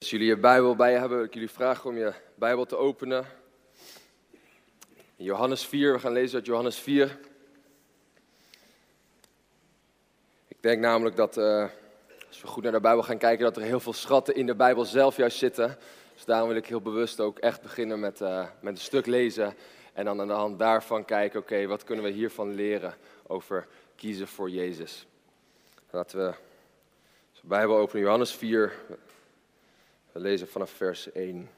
Als jullie je Bijbel bij je hebben, wil ik jullie vragen om je Bijbel te openen. Johannes 4, we gaan lezen uit Johannes 4. Ik denk namelijk dat, uh, als we goed naar de Bijbel gaan kijken, dat er heel veel schatten in de Bijbel zelf juist zitten. Dus daarom wil ik heel bewust ook echt beginnen met, uh, met een stuk lezen. En dan aan de hand daarvan kijken, oké, wat kunnen we hiervan leren over kiezen voor Jezus. Laten we de Bijbel openen, Johannes 4, we lezen vanaf vers 1.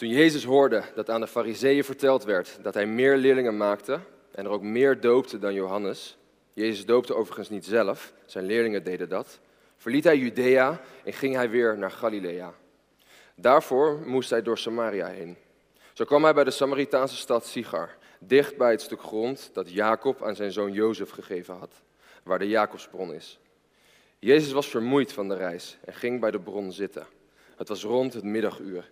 Toen Jezus hoorde dat aan de Fariseeën verteld werd dat hij meer leerlingen maakte en er ook meer doopte dan Johannes, Jezus doopte overigens niet zelf, zijn leerlingen deden dat, verliet hij Judea en ging hij weer naar Galilea. Daarvoor moest hij door Samaria heen. Zo kwam hij bij de Samaritaanse stad Sigar dicht bij het stuk grond dat Jacob aan zijn zoon Jozef gegeven had, waar de Jacobsbron is. Jezus was vermoeid van de reis en ging bij de bron zitten. Het was rond het middaguur.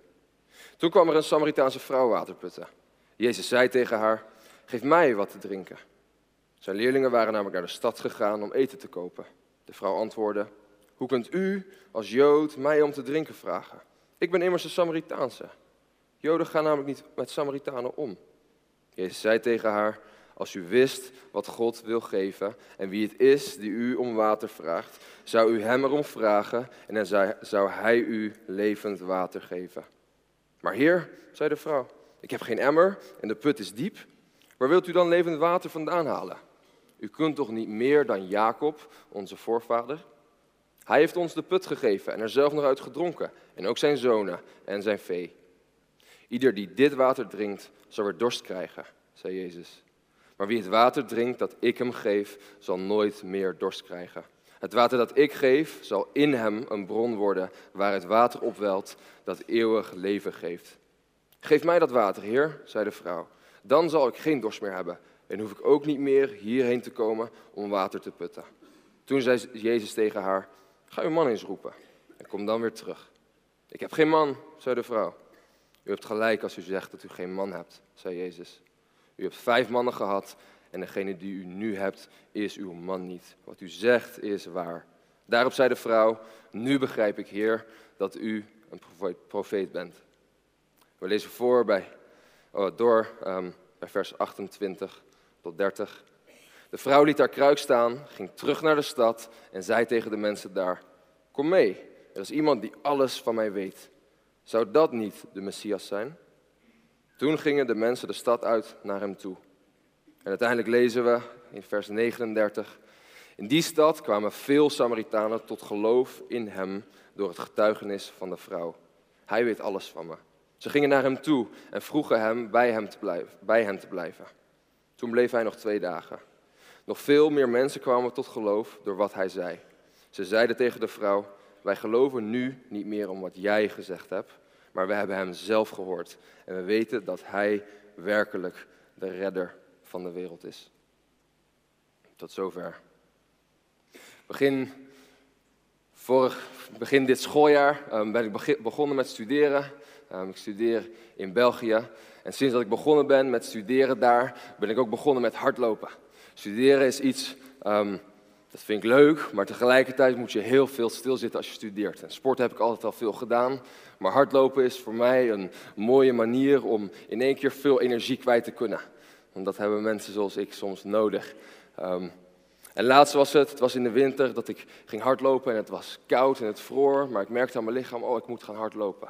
Toen kwam er een Samaritaanse vrouw waterputten. Jezus zei tegen haar: Geef mij wat te drinken. Zijn leerlingen waren namelijk naar de stad gegaan om eten te kopen. De vrouw antwoordde: Hoe kunt u als Jood mij om te drinken vragen? Ik ben immers een Samaritaanse. Joden gaan namelijk niet met Samaritanen om. Jezus zei tegen haar, als u wist wat God wil geven en wie het is die u om water vraagt, zou u hem erom vragen en dan zou hij u levend water geven. Maar heer, zei de vrouw, ik heb geen emmer en de put is diep. Waar wilt u dan levend water vandaan halen? U kunt toch niet meer dan Jacob, onze voorvader? Hij heeft ons de put gegeven en er zelf nog uit gedronken, en ook zijn zonen en zijn vee. Ieder die dit water drinkt, zal weer dorst krijgen, zei Jezus. Maar wie het water drinkt dat ik hem geef, zal nooit meer dorst krijgen. Het water dat ik geef, zal in hem een bron worden waar het water opwelt dat eeuwig leven geeft. Geef mij dat water, Heer, zei de vrouw. Dan zal ik geen dorst meer hebben en hoef ik ook niet meer hierheen te komen om water te putten. Toen zei Jezus tegen haar, ga uw man eens roepen en kom dan weer terug. Ik heb geen man, zei de vrouw. U hebt gelijk als u zegt dat u geen man hebt, zei Jezus. U hebt vijf mannen gehad en degene die u nu hebt is uw man niet. Wat u zegt is waar. Daarop zei de vrouw, nu begrijp ik, Heer, dat u een profeet bent. We lezen voor bij, oh, door um, bij vers 28 tot 30. De vrouw liet haar kruik staan, ging terug naar de stad en zei tegen de mensen daar, kom mee, er is iemand die alles van mij weet. Zou dat niet de Messias zijn? Toen gingen de mensen de stad uit naar hem toe. En uiteindelijk lezen we in vers 39. In die stad kwamen veel Samaritanen tot geloof in hem door het getuigenis van de vrouw. Hij weet alles van me. Ze gingen naar hem toe en vroegen hem bij hem te blijven. Bij hem te blijven. Toen bleef hij nog twee dagen. Nog veel meer mensen kwamen tot geloof door wat hij zei. Ze zeiden tegen de vrouw: wij geloven nu niet meer om wat jij gezegd hebt, maar we hebben hem zelf gehoord. En we weten dat hij werkelijk de redder van de wereld is. Tot zover. Begin, vorig, begin dit schooljaar um, ben ik begonnen met studeren. Um, ik studeer in België. En sinds dat ik begonnen ben met studeren daar, ben ik ook begonnen met hardlopen. Studeren is iets um, dat vind ik leuk, maar tegelijkertijd moet je heel veel stilzitten als je studeert. Sport heb ik altijd al veel gedaan, maar hardlopen is voor mij een mooie manier om in één keer veel energie kwijt te kunnen. Want dat hebben mensen zoals ik soms nodig. Um, en laatst was het, het was in de winter, dat ik ging hardlopen en het was koud en het vroor, maar ik merkte aan mijn lichaam, oh ik moet gaan hardlopen.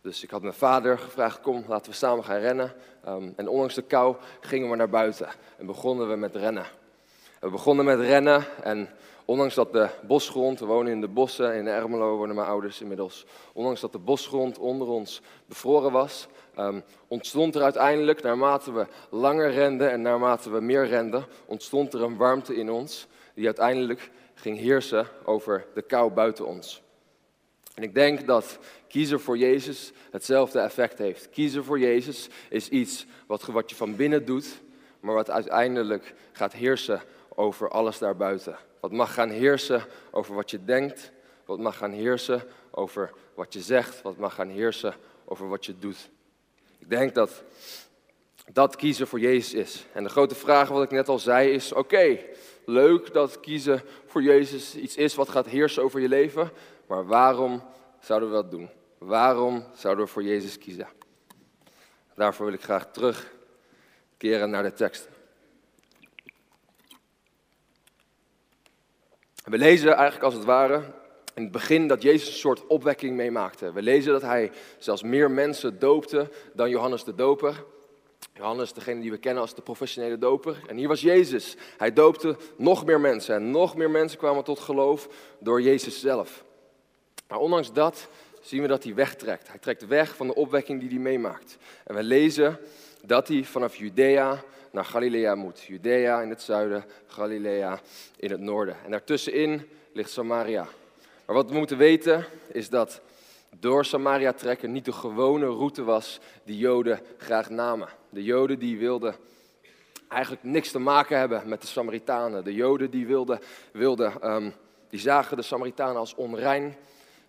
Dus ik had mijn vader gevraagd, kom laten we samen gaan rennen. Um, en ondanks de kou gingen we naar buiten en begonnen we met rennen. We begonnen met rennen en ondanks dat de bosgrond, we wonen in de bossen, in Ermelo wonen mijn ouders inmiddels, ondanks dat de bosgrond onder ons bevroren was, um, ontstond er uiteindelijk, naarmate we langer renden en naarmate we meer renden, ontstond er een warmte in ons die uiteindelijk ging heersen over de kou buiten ons. En ik denk dat kiezen voor Jezus hetzelfde effect heeft. Kiezen voor Jezus is iets wat je van binnen doet, maar wat uiteindelijk gaat heersen over alles daarbuiten. Wat mag gaan heersen over wat je denkt. Wat mag gaan heersen over wat je zegt. Wat mag gaan heersen over wat je doet. Ik denk dat dat kiezen voor Jezus is. En de grote vraag, wat ik net al zei, is: oké, leuk dat kiezen voor Jezus iets is wat gaat heersen over je leven, maar waarom zouden we dat doen? Waarom zouden we voor Jezus kiezen? Daarvoor wil ik graag terugkeren naar de tekst. We lezen eigenlijk als het ware in het begin dat Jezus een soort opwekking meemaakte. We lezen dat hij zelfs meer mensen doopte dan Johannes de Doper. Johannes, degene die we kennen als de professionele doper. En hier was Jezus. Hij doopte nog meer mensen. En nog meer mensen kwamen tot geloof door Jezus zelf. Maar ondanks dat zien we dat hij wegtrekt. Hij trekt weg van de opwekking die hij meemaakt. En we lezen dat hij vanaf Judea naar Galilea moet. Judea in het zuiden, Galilea in het noorden. En daartussenin ligt Samaria. Maar wat we moeten weten is dat door Samaria trekken niet de gewone route was die Joden graag namen. De Joden die wilden eigenlijk niks te maken hebben met de Samaritanen. De Joden die wilden, wilden ehm, die zagen de Samaritanen als onrein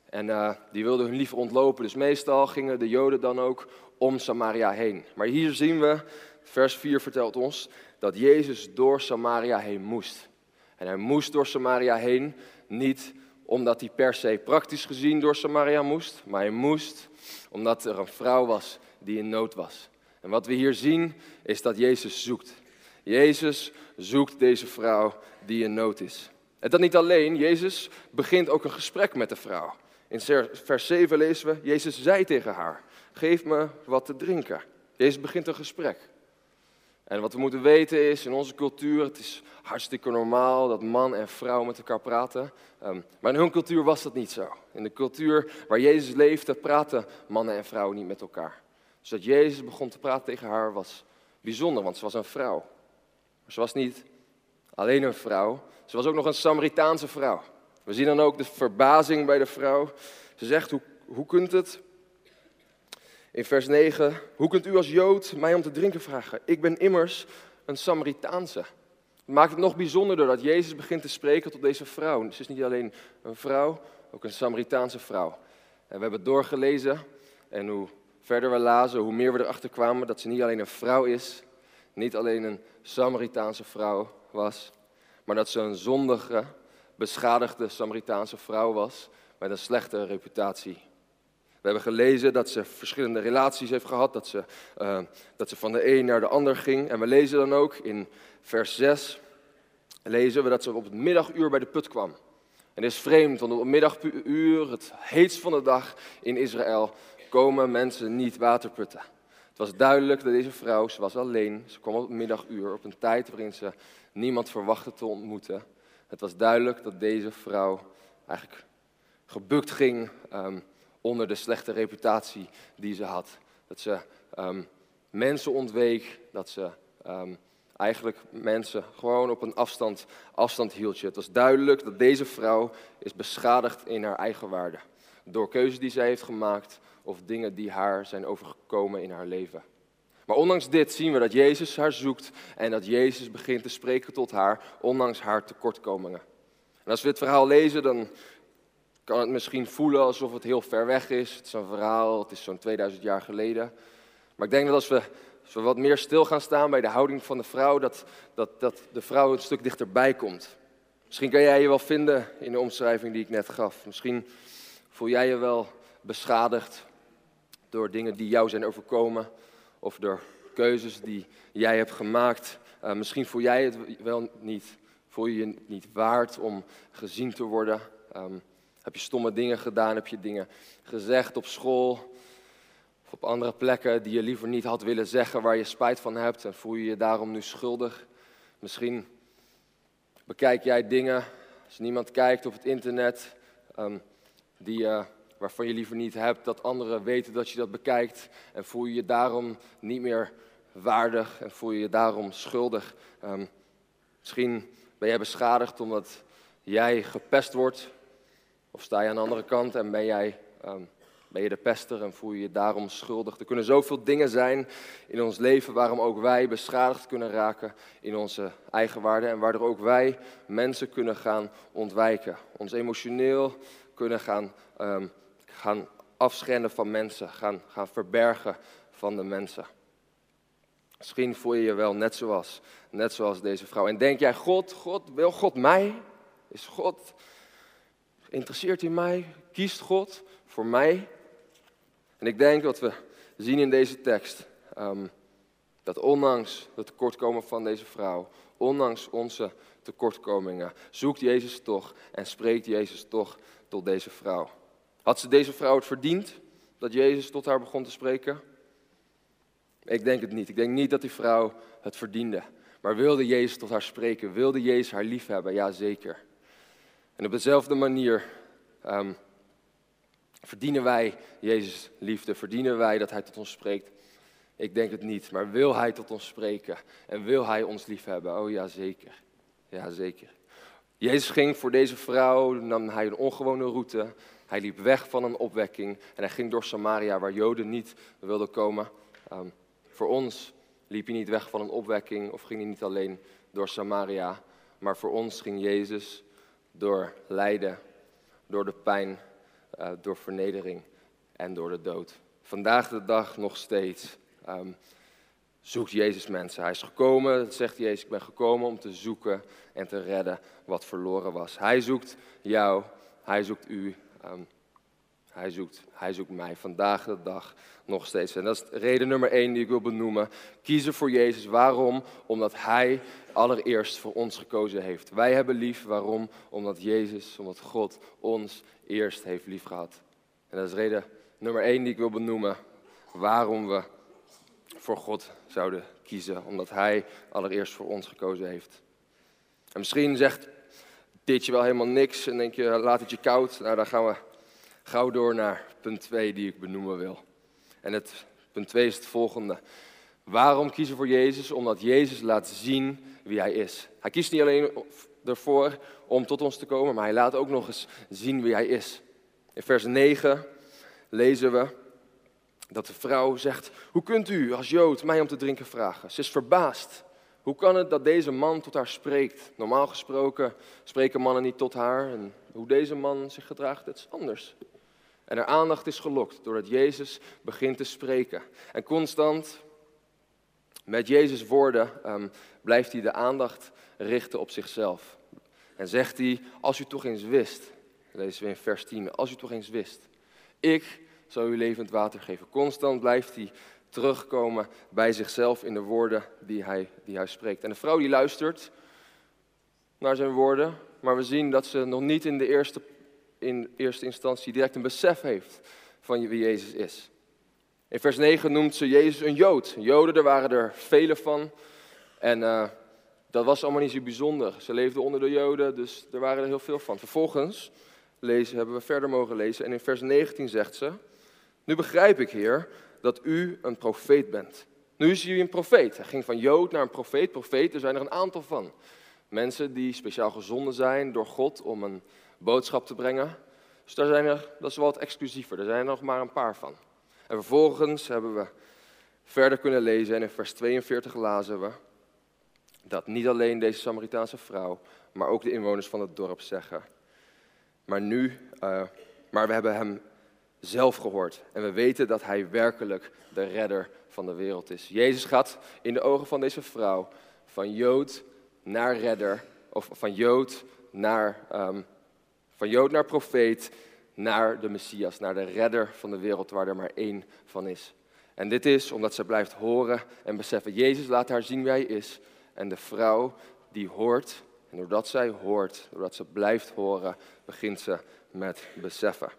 en uh, die wilden hun liever ontlopen. Dus meestal gingen de Joden dan ook om Samaria heen. Maar hier zien we, vers 4 vertelt ons, dat Jezus door Samaria heen moest. En hij moest door Samaria heen, niet omdat hij per se praktisch gezien door Samaria moest, maar hij moest omdat er een vrouw was die in nood was. En wat we hier zien is dat Jezus zoekt. Jezus zoekt deze vrouw die in nood is. En dat niet alleen, Jezus begint ook een gesprek met de vrouw. In vers 7 lezen we, Jezus zei tegen haar, geef me wat te drinken. Jezus begint een gesprek. En wat we moeten weten is, in onze cultuur, het is hartstikke normaal dat man en vrouw met elkaar praten. Ehm, maar in hun cultuur was dat niet zo. In de cultuur waar Jezus leefde, praten mannen en vrouwen niet met elkaar. Dus dat Jezus begon te praten tegen haar was bijzonder, want ze was een vrouw. Maar ze was niet alleen een vrouw, ze was ook nog een Samaritaanse vrouw. We zien dan ook de verbazing bij de vrouw. Ze zegt, hoe, hoe kunt het in vers 9, hoe kunt u als Jood mij om te drinken vragen? Ik ben immers een Samaritaanse. Maakt het nog bijzonderder dat Jezus begint te spreken tot deze vrouw. Ze is niet alleen een vrouw, ook een Samaritaanse vrouw. En we hebben het doorgelezen en hoe verder we lazen, hoe meer we erachter kwamen dat ze niet alleen een vrouw is, niet alleen een Samaritaanse vrouw was, maar dat ze een zondige, beschadigde Samaritaanse vrouw was met een slechte reputatie. We hebben gelezen dat ze verschillende relaties heeft gehad, dat ze, uh, dat ze van de een naar de ander ging. En we lezen dan ook in vers 6, lezen we dat ze op het middaguur bij de put kwam. En het is vreemd, want op het middaguur, het heetst van de dag in Israël, komen mensen niet waterputten. Het was duidelijk dat deze vrouw, ze was alleen, ze kwam op het middaguur, op een tijd waarin ze niemand verwachtte te ontmoeten. Het was duidelijk dat deze vrouw eigenlijk gebukt ging, um, onder de slechte reputatie die ze had. Dat ze um, mensen ontweek, dat ze um, eigenlijk mensen gewoon op een afstand, afstand hield. Het was duidelijk dat deze vrouw is beschadigd in haar eigen waarde. Door keuzes die zij heeft gemaakt of dingen die haar zijn overgekomen in haar leven. Maar ondanks dit zien we dat Jezus haar zoekt en dat Jezus begint te spreken tot haar, ondanks haar tekortkomingen. En als we dit verhaal lezen, dan kan het misschien voelen alsof het heel ver weg is. Het is een verhaal, het is zo'n 2000 jaar geleden. Maar ik denk dat als we, wat meer stil gaan staan bij de houding van de vrouw, dat, dat, dat de vrouw een stuk dichterbij komt. Misschien kan jij je wel vinden in de omschrijving die ik net gaf. Misschien voel jij je wel beschadigd door dingen die jou zijn overkomen of door keuzes die jij hebt gemaakt. Uh, misschien voel jij het wel niet, voel je je niet waard om gezien te worden. Um, heb je stomme dingen gedaan? Heb je dingen gezegd op school? Of op andere plekken die je liever niet had willen zeggen, waar je spijt van hebt en voel je je daarom nu schuldig? Misschien bekijk jij dingen, als niemand kijkt op het internet, um, die, waarvan je liever niet hebt dat anderen weten dat je dat bekijkt. En voel je je daarom niet meer waardig en voel je je daarom schuldig. Um, misschien ben jij beschadigd omdat jij gepest wordt of sta je aan de andere kant en ben jij um, ben je de pester en voel je je daarom schuldig? Er kunnen zoveel dingen zijn in ons leven waarom ook wij beschadigd kunnen raken in onze eigen waarde en waardoor ook wij mensen kunnen gaan ontwijken. Ons emotioneel kunnen gaan, um, gaan afschenden van mensen, gaan, gaan verbergen van de mensen. Misschien voel je je wel net zoals, net zoals deze vrouw. En denk jij, God, God, wil God mij? Is God, interesseert hij mij? Kiest God voor mij? En ik denk dat we zien in deze tekst ehm, dat ondanks het tekortkomen van deze vrouw, ondanks onze tekortkomingen, zoekt Jezus toch en spreekt Jezus toch tot deze vrouw. Had ze deze vrouw het verdiend dat Jezus tot haar begon te spreken? Ik denk het niet. Ik denk niet dat die vrouw het verdiende. Maar wilde Jezus tot haar spreken? Wilde Jezus haar liefhebben? Ja, zeker. En op dezelfde manier um, verdienen wij Jezus liefde. Verdienen wij dat Hij tot ons spreekt? Ik denk het niet. Maar wil Hij tot ons spreken? En wil Hij ons liefhebben? Oh ja, zeker. Ja, zeker. Jezus ging voor deze vrouw, nam hij een ongewone route. Hij liep weg van een opwekking en hij ging door Samaria, waar Joden niet wilden komen. Um, voor ons liep hij niet weg van een opwekking of ging hij niet alleen door Samaria, maar voor ons ging Jezus door lijden, door de pijn, uh, door vernedering en door de dood. Vandaag de dag nog steeds um, zoekt Jezus mensen. Hij is gekomen, zegt Jezus, ik ben gekomen om te zoeken en te redden wat verloren was. Hij zoekt jou, hij zoekt u. Um, hij zoekt, hij zoekt mij vandaag de dag nog steeds. En dat is reden nummer één die ik wil benoemen. Kiezen voor Jezus. Waarom? Omdat Hij allereerst voor ons gekozen heeft. Wij hebben lief. Waarom? Omdat Jezus, omdat God ons eerst heeft lief gehad. En dat is reden nummer één die ik wil benoemen. Waarom we voor God zouden kiezen. Omdat Hij allereerst voor ons gekozen heeft. En misschien zegt dit je wel helemaal niks en denk je, laat het je koud. Nou, dan gaan we gauw door naar punt 2 die ik benoemen wil. En het punt 2 is het volgende. Waarom kiezen voor Jezus? Omdat Jezus laat zien wie Hij is. Hij kiest niet alleen ervoor om tot ons te komen, maar Hij laat ook nog eens zien wie Hij is. In vers 9 lezen we dat de vrouw zegt: Hoe kunt u als Jood mij om te drinken vragen? Ze is verbaasd. Hoe kan het dat deze man tot haar spreekt? Normaal gesproken spreken mannen niet tot haar. En hoe deze man zich gedraagt, dat is anders. En haar aandacht is gelokt doordat Jezus begint te spreken. En constant met Jezus' woorden um, blijft hij de aandacht richten op zichzelf. En zegt hij, als u toch eens wist, lezen we in vers 10, als u toch eens wist, ik zal u levend water geven. Constant blijft hij terugkomen bij zichzelf in de woorden die hij, die hij spreekt. En de vrouw die luistert naar zijn woorden, maar we zien dat ze nog niet in de eerste in eerste instantie direct een besef heeft van wie Jezus is. In vers 9 noemt ze Jezus een Jood. Joden, er waren er vele van. En uh, dat was allemaal niet zo bijzonder. Ze leefden onder de Joden, dus er waren er heel veel van. Vervolgens lezen, hebben we verder mogen lezen. En in vers 19 zegt ze: Nu begrijp ik, Heer, dat u een profeet bent. Nu is u een profeet. Hij ging van Jood naar een profeet. Er zijn er een aantal van. Mensen die speciaal gezonden zijn door God om een boodschap te brengen. Dus daar zijn er, dat is wat exclusiever, er zijn er nog maar een paar van. En vervolgens hebben we verder kunnen lezen en in vers 42 lazen we dat niet alleen deze Samaritaanse vrouw, maar ook de inwoners van het dorp zeggen. Maar nu, uh, maar we hebben hem zelf gehoord en we weten dat hij werkelijk de redder van de wereld is. Jezus gaat in de ogen van deze vrouw van Jood naar redder, of van Jood naar um, van Jood naar profeet, naar de Messias, naar de redder van de wereld waar er maar één van is. En dit is omdat ze blijft horen en beseffen, Jezus laat haar zien wie hij is. En de vrouw die hoort, en doordat zij hoort, doordat ze blijft horen, begint ze met beseffen.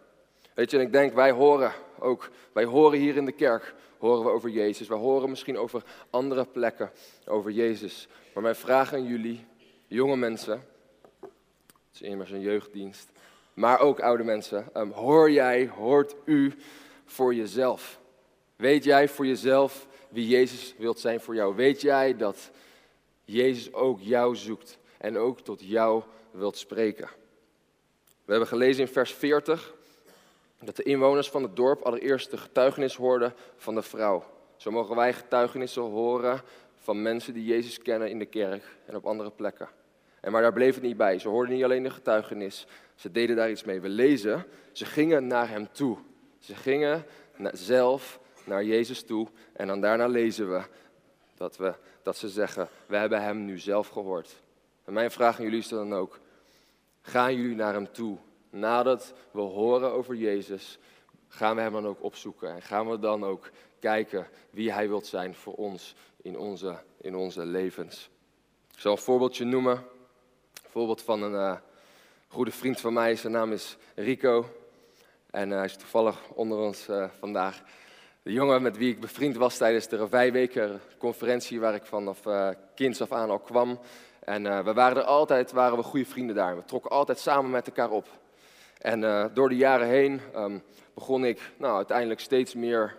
Weet je, en ik denk, wij horen ook, wij horen hier in de kerk, horen we over Jezus. We horen misschien over andere plekken over Jezus. Maar mijn vraag aan jullie, jonge mensen, is immers een jeugddienst. Maar ook oude mensen. Um, hoor jij, hoort u voor jezelf? Weet jij voor jezelf wie Jezus wilt zijn voor jou? Weet jij dat Jezus ook jou zoekt en ook tot jou wilt spreken? We hebben gelezen in vers 40 dat de inwoners van het dorp allereerst de getuigenis hoorden van de vrouw. Zo mogen wij getuigenissen horen van mensen die Jezus kennen in de kerk en op andere plekken. En maar daar bleef het niet bij. Ze hoorden niet alleen de getuigenis, ze deden daar iets mee. We lezen, ze gingen naar hem toe. Ze gingen zelf naar Jezus toe. En dan daarna lezen we Dat, we, dat ze zeggen, we hebben hem nu zelf gehoord. En mijn vraag aan jullie is dan ook, gaan jullie naar hem toe? Nadat we horen over Jezus, gaan we hem dan ook opzoeken. En gaan we dan ook kijken wie hij wilt zijn voor ons in onze, in onze levens. Ik zal een voorbeeldje noemen. Voorbeeld van een uh, goede vriend van mij. Zijn naam is Rico. En uh, hij is toevallig onder ons uh, vandaag. De jongen met wie ik bevriend was tijdens de vijfweken conferentie waar ik vanaf kinds af aan al kwam. En we waren er altijd, waren we goede vrienden daar. We trokken altijd samen met elkaar op. En door de jaren heen um, begon ik nou, uiteindelijk steeds meer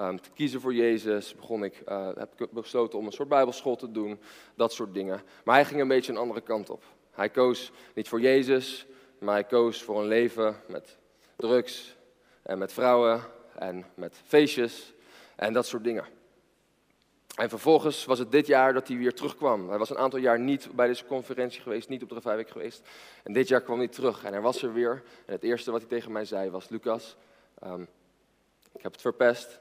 um, te kiezen voor Jezus. Begon ik, heb ik besloten om een soort bijbelschool te doen, dat soort dingen. Maar hij ging een beetje een andere kant op. Hij koos niet voor Jezus, maar hij koos voor een leven met drugs en met vrouwen en met feestjes en dat soort dingen. En vervolgens was het dit jaar dat hij weer terugkwam. Hij was een aantal jaar niet bij deze conferentie geweest, niet op de vijf geweest. En dit jaar kwam hij terug en hij was er weer. En het eerste wat hij tegen mij zei was, Lucas, um, ik heb het verpest.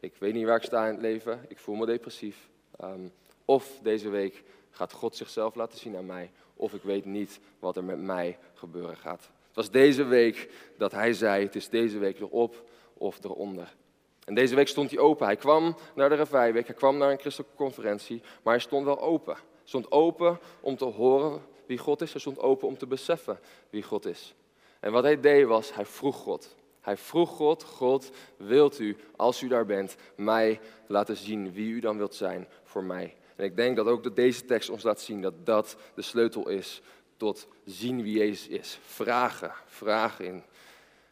Ik weet niet waar ik sta in het leven. Ik voel me depressief. Um, of deze week gaat God zichzelf laten zien aan mij. Of ik weet niet wat er met mij gebeuren gaat. Het was deze week dat hij zei: Het is deze week erop of eronder. En deze week stond hij open. Hij kwam naar de Revijweek, hij kwam naar een christelijke conferentie, maar hij stond wel open. Hij stond open om te horen wie God is, hij stond open om te beseffen wie God is. En wat hij deed was, hij vroeg God. Hij vroeg God, God, wilt u, als u daar bent, mij laten zien wie u dan wilt zijn voor mij? En ik denk dat ook dat deze tekst ons laat zien dat dat de sleutel is tot zien wie Jezus is. Vragen, vragen in.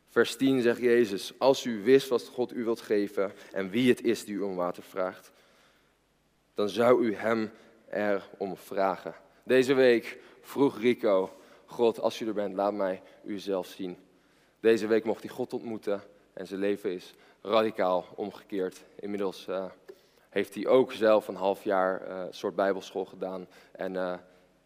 Vers 10 zegt Jezus, als u wist wat God u wilt geven en wie het is die u om water vraagt, dan zou u hem erom vragen. Deze week vroeg Rico, God, als u er bent, laat mij u zelf zien. Deze week mocht hij God ontmoeten en zijn leven is radicaal omgekeerd. Inmiddels uh, heeft hij ook zelf een half jaar uh, soort bijbelschool gedaan en uh,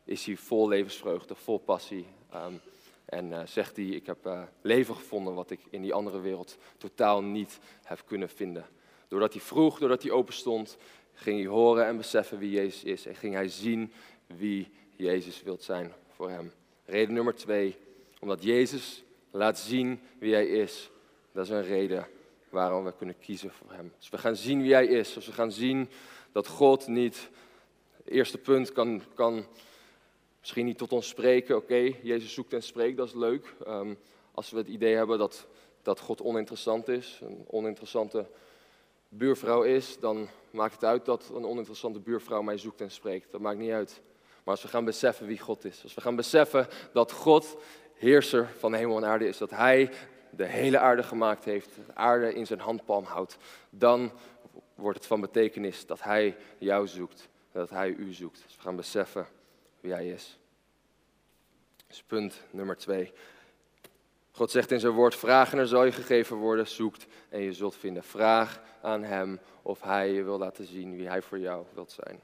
is hij vol levensvreugde, vol passie. Um, en zegt hij, ik heb leven gevonden wat ik in die andere wereld totaal niet heb kunnen vinden. Doordat hij vroeg, doordat hij open stond, ging hij horen en beseffen wie Jezus is. En ging hij zien wie Jezus wilt zijn voor hem. Reden nummer twee, omdat Jezus laat zien wie hij is. Dat is een reden waarom we kunnen kiezen voor hem. Als we gaan zien wie hij is, als we gaan zien dat God niet, het eerste punt kan, kan misschien niet tot ons spreken. Oké, Jezus zoekt en spreekt, dat is leuk. Um, als we het idee hebben dat, dat God oninteressant is, een oninteressante buurvrouw is, dan maakt het uit dat een oninteressante buurvrouw mij zoekt en spreekt. Dat maakt niet uit. Maar als we gaan beseffen wie God is, als we gaan beseffen dat God heerser van hemel en aarde is, dat hij de hele aarde gemaakt heeft, de aarde in zijn handpalm houdt, dan wordt het van betekenis dat hij jou zoekt, dat hij u zoekt. Dus we gaan beseffen wie hij is. Dus punt nummer twee. God zegt in zijn woord, vraag en er zal je gegeven worden, zoekt en je zult vinden. Vraag aan hem of hij je wil laten zien wie hij voor jou wilt zijn.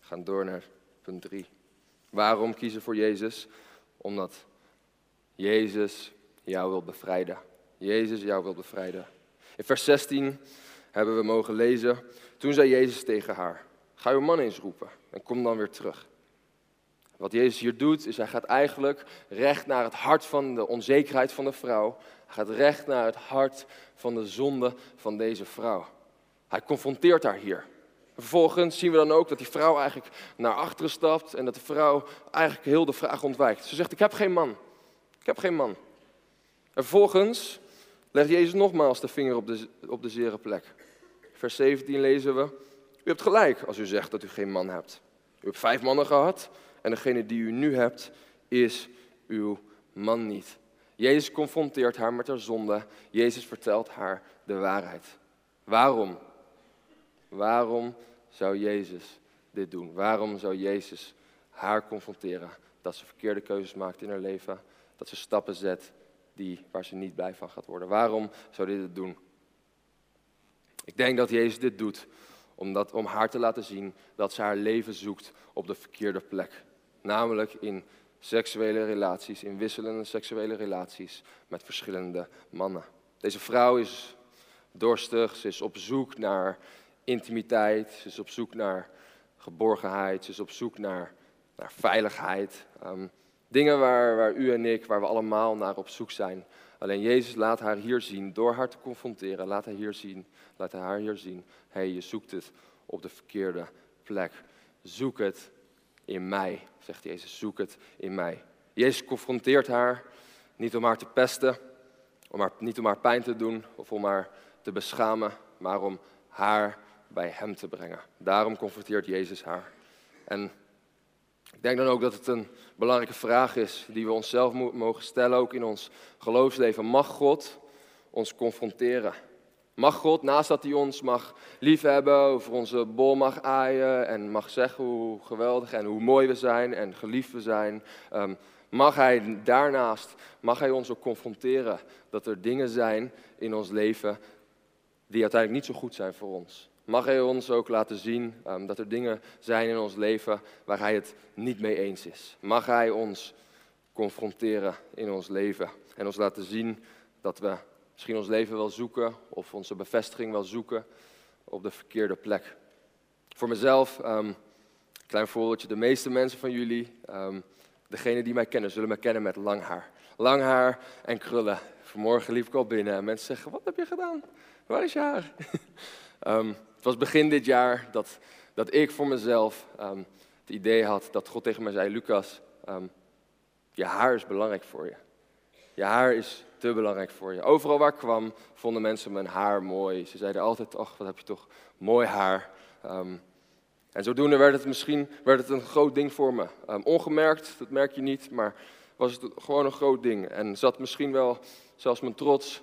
We gaan door naar punt drie. Waarom kiezen voor Jezus? Omdat Jezus jou wil bevrijden. Jezus jou wil bevrijden. In vers 16 hebben we mogen lezen. Toen zei Jezus tegen haar: Ga uw man eens roepen en kom dan weer terug. Wat Jezus hier doet, is hij gaat eigenlijk recht naar het hart van de onzekerheid van de vrouw. Hij gaat recht naar het hart van de zonde van deze vrouw. Hij confronteert haar hier. Vervolgens zien we dan ook dat die vrouw eigenlijk naar achteren stapt en dat de vrouw eigenlijk heel de vraag ontwijkt. Ze zegt: Ik heb geen man. Ik heb geen man. En vervolgens legt Jezus nogmaals de vinger op de, op de zere plek. Vers 17 lezen we, u hebt gelijk als u zegt dat u geen man hebt. U hebt vijf mannen gehad en degene die u nu hebt is uw man niet. Jezus confronteert haar met haar zonde. Jezus vertelt haar de waarheid. Waarom? Waarom zou Jezus dit doen? Waarom zou Jezus haar confronteren dat ze verkeerde keuzes maakt in haar leven? dat ze stappen zet die, waar ze niet blij van gaat worden. Waarom zou dit het doen? Ik denk dat Jezus dit doet omdat, om haar te laten zien dat ze haar leven zoekt op de verkeerde plek. Namelijk in seksuele relaties, in wisselende seksuele relaties met verschillende mannen. Deze vrouw is dorstig, ze is op zoek naar intimiteit, ze is op zoek naar geborgenheid, ze is op zoek naar, naar veiligheid. Ehm, dingen waar, waar u en ik, waar we allemaal naar op zoek zijn. Alleen Jezus laat haar hier zien, door haar te confronteren, laat hij hier zien, laat haar hier zien. Hé, hey, je zoekt het op de verkeerde plek. Zoek het in mij, zegt Jezus, zoek het in mij. Jezus confronteert haar, niet om haar te pesten, om haar, niet om haar pijn te doen of om haar te beschamen, maar om haar bij hem te brengen. Daarom confronteert Jezus haar. En ik denk dan ook dat het een belangrijke vraag is die we onszelf mogen stellen, ook in ons geloofsleven. Mag God ons confronteren? Mag God, naast dat hij ons mag liefhebben, over onze bol mag aaien en mag zeggen hoe geweldig en hoe mooi we zijn en geliefd we zijn, ehm, mag hij daarnaast, mag hij ons ook confronteren dat er dingen zijn in ons leven die uiteindelijk niet zo goed zijn voor ons. Mag hij ons ook laten zien ehm, dat er dingen zijn in ons leven waar hij het niet mee eens is. Mag hij ons confronteren in ons leven en ons laten zien dat we misschien ons leven wel zoeken of onze bevestiging wel zoeken op de verkeerde plek. Voor mezelf, um, klein voorbeeldje, de meeste mensen van jullie, um, degenen die mij kennen, zullen mij kennen met lang haar. Lang haar en krullen. Vanmorgen liep ik al binnen en mensen zeggen, wat heb je gedaan? Waar is je haar? um, het was begin dit jaar dat, dat ik voor mezelf het idee had dat God tegen mij zei, Lucas, je haar is belangrijk voor je. Je haar is te belangrijk voor je. Overal waar ik kwam, vonden mensen mijn haar mooi. Ze zeiden altijd, ach, wat heb je toch mooi haar. Um, en zodoende werd het misschien werd het een groot ding voor me. Ongemerkt, dat merk je niet, maar was het gewoon een groot ding. En zat misschien wel, zelfs mijn trots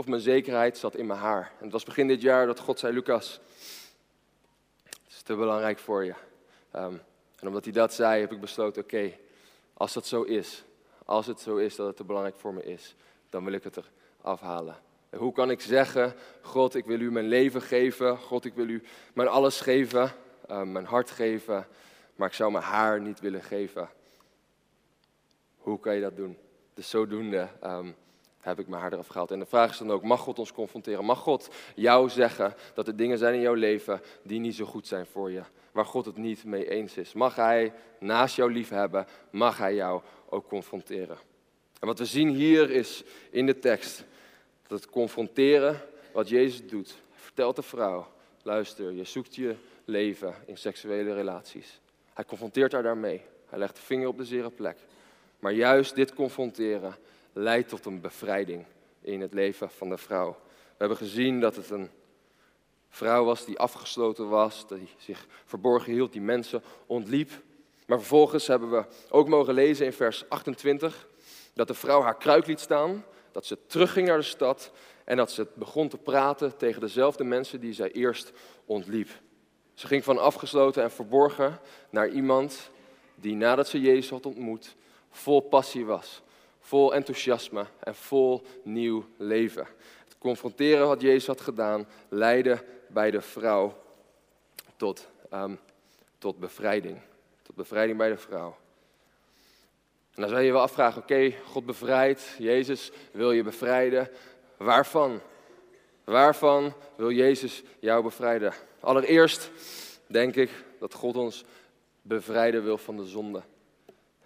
of mijn zekerheid zat in mijn haar. En het was begin dit jaar dat God zei, Lucas, het is te belangrijk voor je. en omdat hij dat zei, heb ik besloten, oké, als dat zo is, als het zo is dat het te belangrijk voor me is, dan wil ik het er afhalen. En hoe kan ik zeggen, God, ik wil u mijn leven geven, God, ik wil u mijn alles geven, uh, mijn hart geven, maar ik zou mijn haar niet willen geven. Hoe kan je dat doen? Dus zodoende um, heb ik mijn haar eraf gehaald. En de vraag is dan ook, mag God ons confronteren? Mag God jou zeggen dat er dingen zijn in jouw leven die niet zo goed zijn voor je? Waar God het niet mee eens is? Mag Hij naast jou lief hebben? Mag Hij jou ook confronteren? En wat we zien hier is in de tekst dat het confronteren wat Jezus doet. Hij vertelt de vrouw, luister, je zoekt je leven in seksuele relaties. Hij confronteert haar daarmee. Hij legt de vinger op de zere plek. Maar juist dit confronteren leidt tot een bevrijding in het leven van de vrouw. We hebben gezien dat het een vrouw was die afgesloten was, die zich verborgen hield, die mensen ontliep. Maar vervolgens hebben we ook mogen lezen in vers 28 dat de vrouw haar kruik liet staan, dat ze terugging naar de stad en dat ze begon te praten tegen dezelfde mensen die zij eerst ontliep. Ze ging van afgesloten en verborgen naar iemand die nadat ze Jezus had ontmoet, vol passie was, vol enthousiasme en vol nieuw leven. Het confronteren wat Jezus had gedaan leidde bij de vrouw tot, um, tot bevrijding. Tot bevrijding bij de vrouw. En dan zou je je wel afvragen, oké, God bevrijdt, Jezus wil je bevrijden. Waarvan? Waarvan wil Jezus jou bevrijden? Allereerst denk ik dat God ons bevrijden wil van de zonde.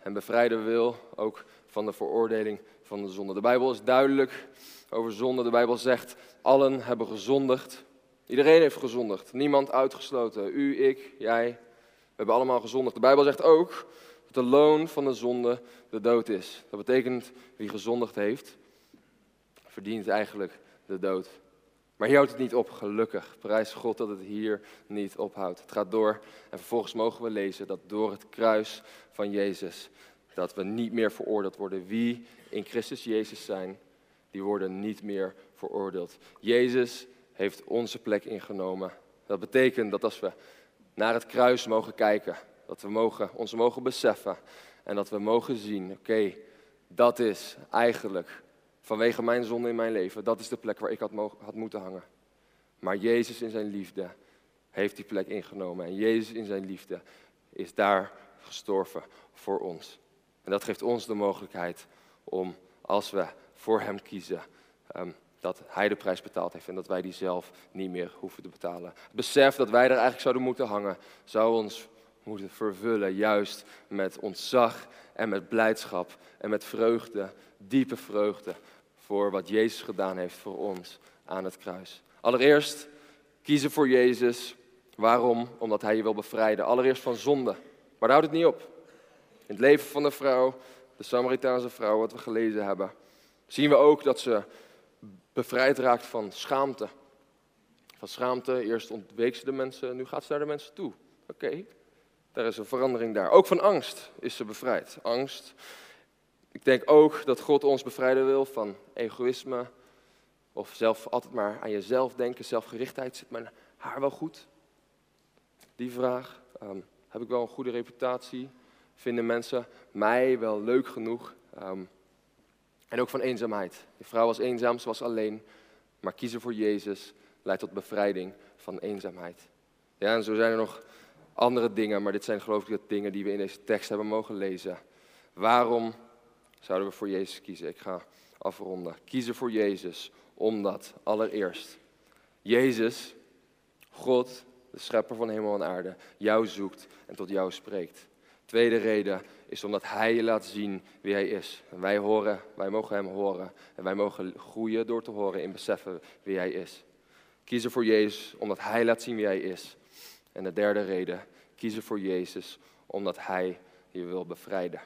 En bevrijden wil ook van de veroordeling van de zonde. De Bijbel is duidelijk over zonde. De Bijbel zegt, allen hebben gezondigd. Iedereen heeft gezondigd. Niemand uitgesloten. U, ik, jij. We hebben allemaal gezondigd. De Bijbel zegt ook de loon van de zonde de dood is. Dat betekent wie gezondigd heeft, verdient eigenlijk de dood. Maar hier houdt het niet op, gelukkig. Prijs God dat het hier niet ophoudt. Het gaat door en vervolgens mogen we lezen dat door het kruis van Jezus, dat we niet meer veroordeeld worden. Wie in Christus Jezus zijn, die worden niet meer veroordeeld. Jezus heeft onze plek ingenomen. Dat betekent dat als we naar het kruis mogen kijken, dat we mogen, ons mogen beseffen en dat we mogen zien, oké, dat is eigenlijk vanwege mijn zonde in mijn leven, dat is de plek waar ik had, had moeten hangen. Maar Jezus in zijn liefde heeft die plek ingenomen en Jezus in zijn liefde is daar gestorven voor ons. En dat geeft ons de mogelijkheid om, als we voor Hem kiezen, um, dat Hij de prijs betaald heeft en dat wij die zelf niet meer hoeven te betalen. Het besef dat wij er eigenlijk zouden moeten hangen, zou ons moeten vervullen, juist met ontzag en met blijdschap en met vreugde, diepe vreugde voor wat Jezus gedaan heeft voor ons aan het kruis. Allereerst kiezen voor Jezus. Waarom? Omdat Hij je wil bevrijden. Allereerst van zonde. Maar daar houdt het niet op. In het leven van de vrouw, de Samaritaanse vrouw, wat we gelezen hebben, zien we ook dat ze bevrijd raakt van schaamte. Van schaamte, eerst ontweek ze de mensen, nu gaat ze naar de mensen toe. Oké, daar is een verandering daar. Ook van angst is ze bevrijd. Angst. Ik denk ook dat God ons bevrijden wil van egoïsme. Of zelf altijd maar aan jezelf denken, zelfgerichtheid. Zit mijn haar wel goed? Die vraag. Ehm, heb ik wel een goede reputatie? Vinden mensen mij wel leuk genoeg? Ehm, en ook van eenzaamheid. Die vrouw was eenzaam, ze was alleen. Maar kiezen voor Jezus leidt tot bevrijding van eenzaamheid. Ja, en zo zijn er nog andere dingen, maar dit zijn geloof ik de dingen die we in deze tekst hebben mogen lezen. Waarom zouden we voor Jezus kiezen? Ik ga afronden. Kiezen voor Jezus, omdat allereerst Jezus, God, de schepper van hemel en aarde, jou zoekt en tot jou spreekt. Tweede reden is omdat Hij je laat zien wie Hij is. En wij, horen, wij mogen Hem horen en wij mogen groeien door te horen in beseffen wie Hij is. Kiezen voor Jezus omdat Hij laat zien wie Hij is. En de derde reden, kiezen voor Jezus omdat Hij je wil bevrijden.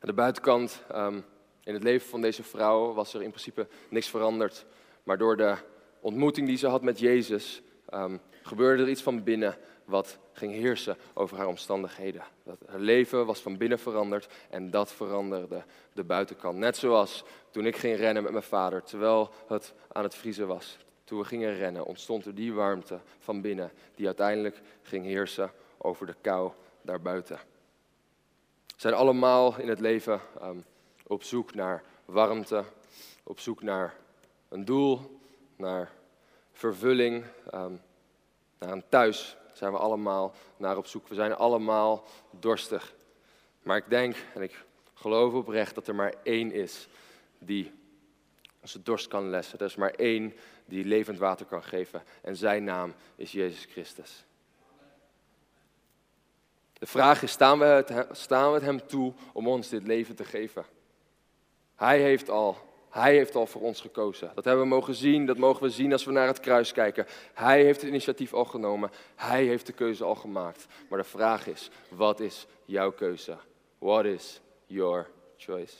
Aan de buitenkant, um, in het leven van deze vrouw, was er in principe niks veranderd. Maar door de ontmoeting die ze had met Jezus, um, gebeurde er iets van binnen wat ging heersen over haar omstandigheden. Dat haar leven was van binnen veranderd en dat veranderde de buitenkant. Net zoals toen ik ging rennen met mijn vader, terwijl het aan het vriezen was. Toen we gingen rennen, ontstond er die warmte van binnen, die uiteindelijk ging heersen over de kou daarbuiten. We zijn allemaal in het leven um, op zoek naar warmte, op zoek naar een doel, naar vervulling, um, naar een thuis. Zijn we allemaal naar op zoek. We zijn allemaal dorstig. Maar ik denk en ik geloof oprecht dat er maar één is die onze dorst kan lessen. Er is maar één die levend water kan geven. En zijn naam is Jezus Christus. De vraag is, staan we, staan we het hem toe om ons dit leven te geven? Hij heeft al, hij heeft al voor ons gekozen. Dat hebben we mogen zien, dat mogen we zien als we naar het kruis kijken. Hij heeft het initiatief al genomen, hij heeft de keuze al gemaakt. Maar de vraag is, wat is jouw keuze? What is your choice?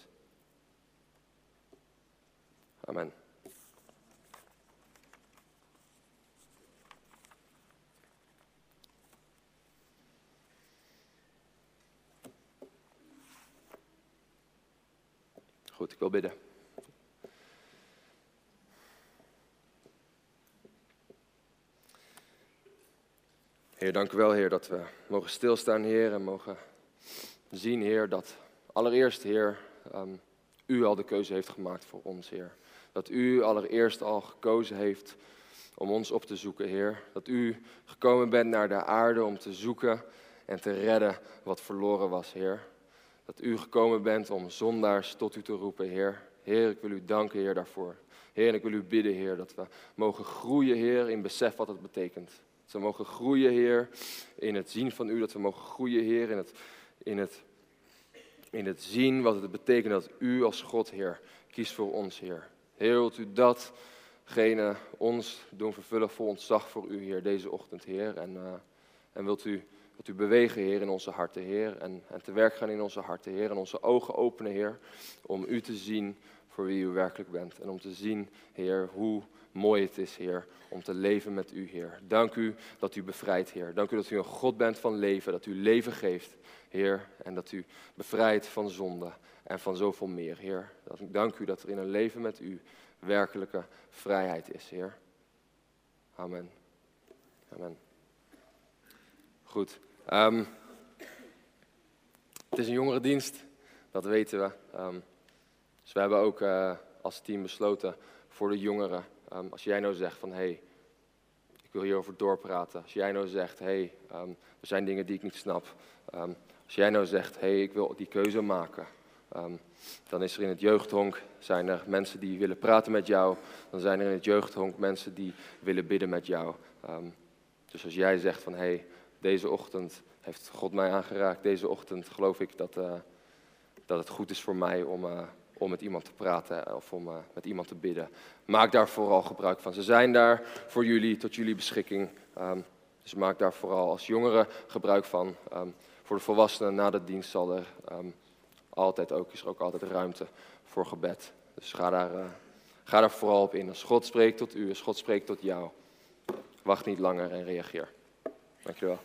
Amen. Goed, ik wil bidden. Heer, dank u wel, Heer, dat we mogen stilstaan, Heer, en mogen zien, Heer, dat allereerst, Heer, um, u al de keuze heeft gemaakt voor ons, Heer. Dat u allereerst al gekozen heeft om ons op te zoeken, Heer. Dat u gekomen bent naar de aarde om te zoeken en te redden wat verloren was, Heer. Dat u gekomen bent om zondaars tot u te roepen, Heer. Heer, ik wil u danken, Heer, daarvoor. Heer, ik wil u bidden, Heer, dat we mogen groeien, Heer, in besef wat het betekent. We mogen groeien, Heer, in het zien van u. Dat we mogen groeien, Heer, in het, in het, in het zien wat het betekent dat u als God, Heer, kiest voor ons, Heer. Heer, wilt u datgene ons doen vervullen voor ontzag voor u, Heer, deze ochtend, Heer. En, uh, en wilt u dat u bewegen, Heer, in onze harten, Heer. En, en te werk gaan in onze harten, Heer. En onze ogen openen, Heer. Om u te zien voor wie u werkelijk bent. En om te zien, Heer, hoe mooi het is, Heer, om te leven met u, Heer. Dank u dat u bevrijdt, Heer. Dank u dat u een God bent van leven. Dat u leven geeft, Heer. En dat u bevrijdt van zonde en van zoveel meer, Heer. Dank u dat er in een leven met u werkelijke vrijheid is, Heer. Amen. Amen. Goed. Um, het is een jongerendienst, dat weten we. Um, dus we hebben ook uh, als team besloten voor de jongeren. Um, als jij nou zegt van hé, hey, ik wil hierover doorpraten. Als jij nou zegt hé, hey, er zijn dingen die ik niet snap. als jij nou zegt hé, hey, ik wil die keuze maken Ehm, dan is er in het jeugdhonk zijn er mensen die willen praten met jou. Dan zijn er in het jeugdhonk mensen die willen bidden met jou. Ehm, dus als jij zegt van hé, hey, deze ochtend heeft God mij aangeraakt. Deze ochtend geloof ik dat, uh, dat het goed is voor mij om, uh, om met iemand te praten of om uh, met iemand te bidden. Maak daar vooral gebruik van. Ze zijn daar voor jullie, tot jullie beschikking. Um, dus maak daar vooral als jongeren gebruik van. Um, voor de volwassenen na de dienst zal er um, altijd ook, is er ook altijd ruimte voor gebed. Dus ga daar, uh, ga daar vooral op in. Als God spreekt tot u, als God spreekt tot jou, wacht niet langer en reageer. Dankjewel.